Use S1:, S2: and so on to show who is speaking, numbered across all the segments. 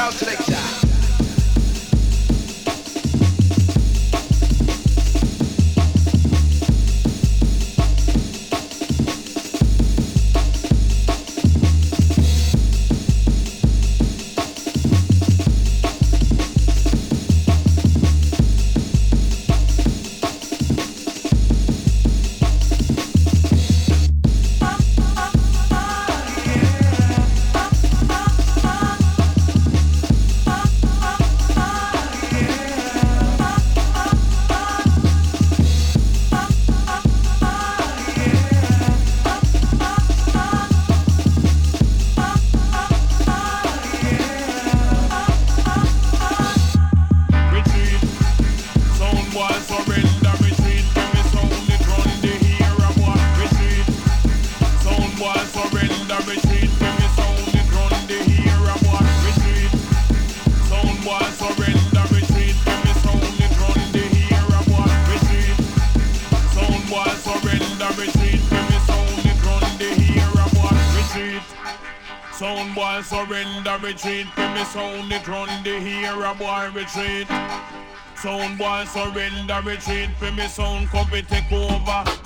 S1: out
S2: to the retreat. fi me sound it run, they hear a boy retreat. Sound boy surrender retreat. fi me sound come take over.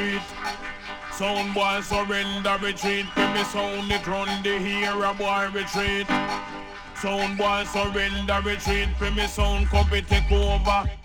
S2: street. Sound boy surrender retreat. When me sound it run the a boy retreat. Sound boy surrender retreat. When me sound copy take over.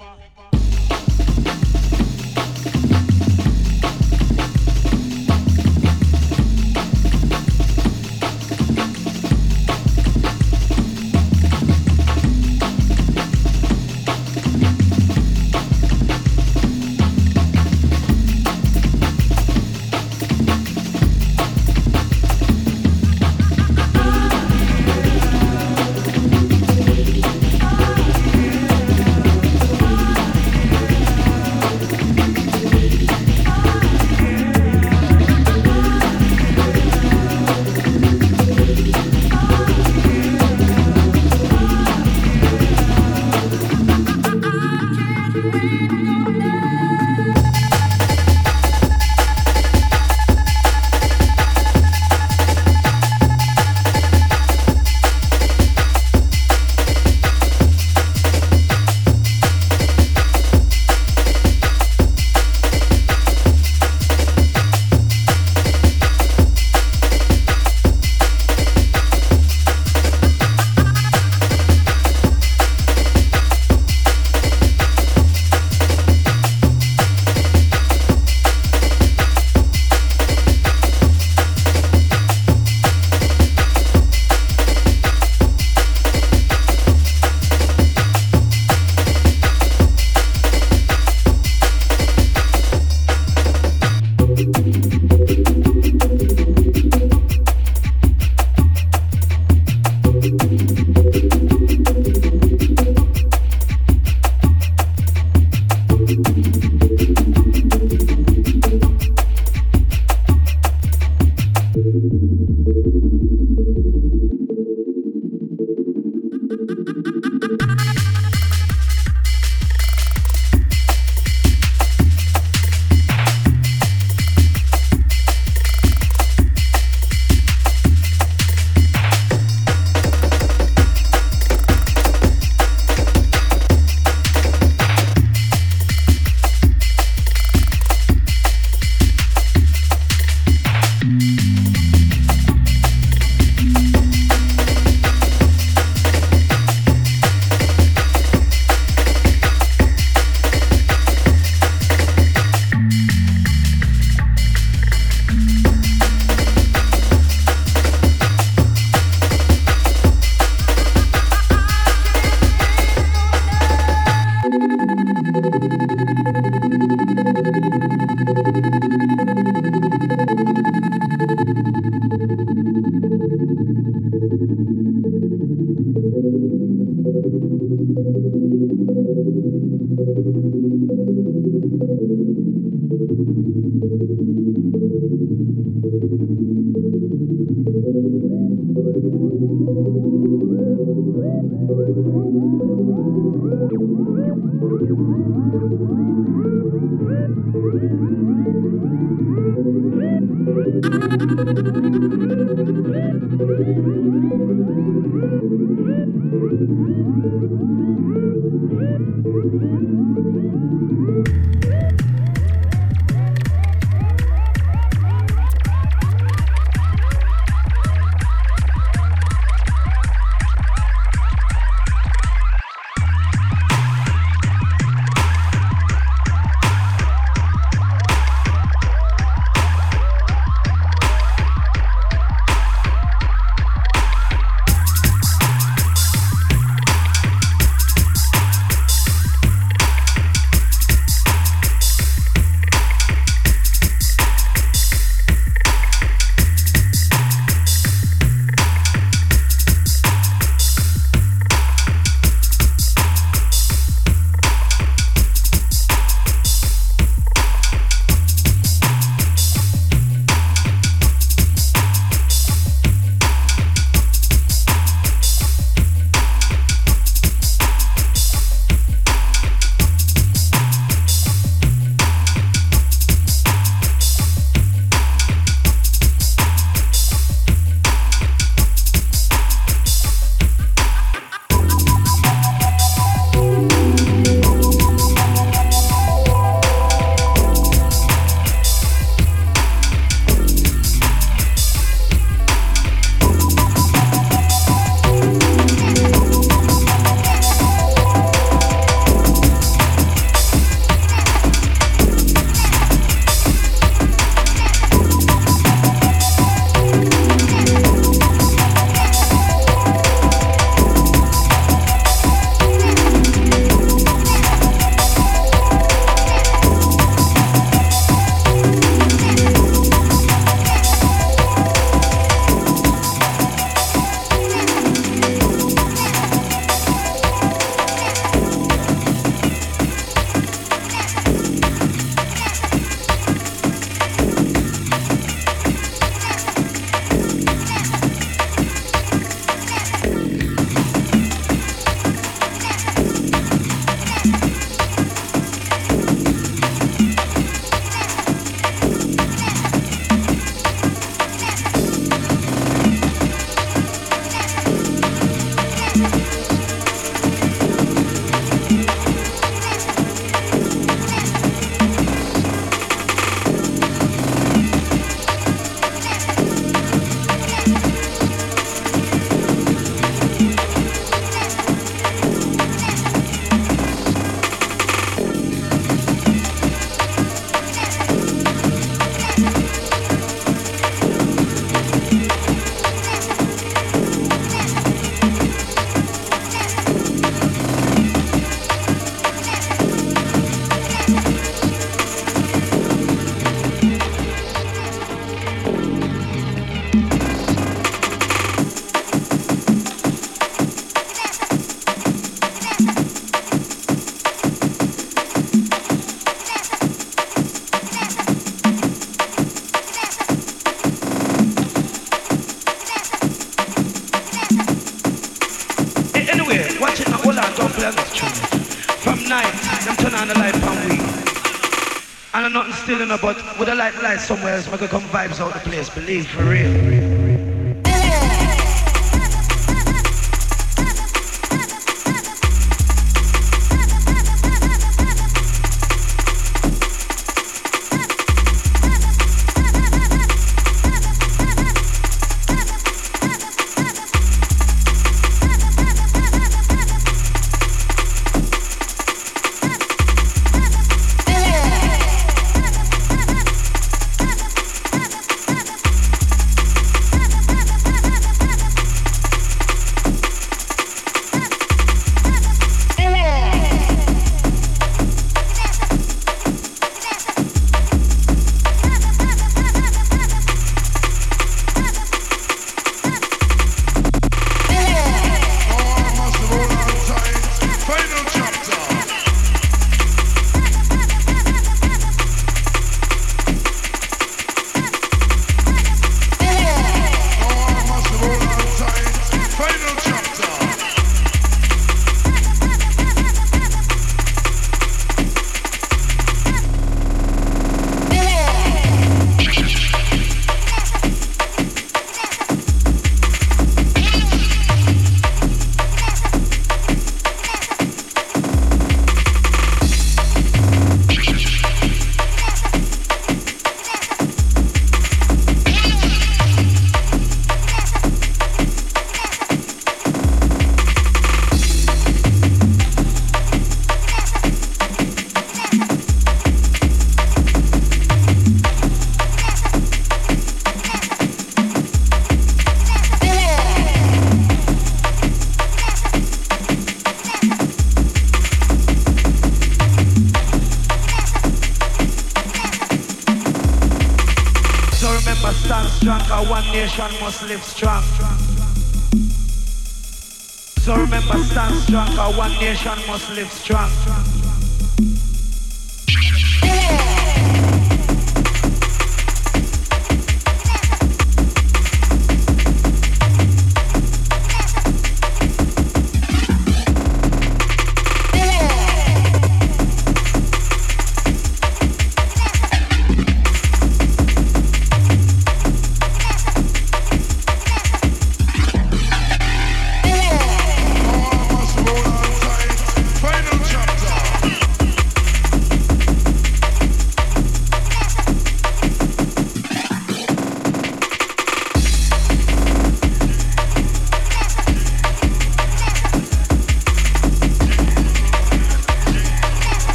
S3: Somewhere else, I could come vibes out the place, believe for real.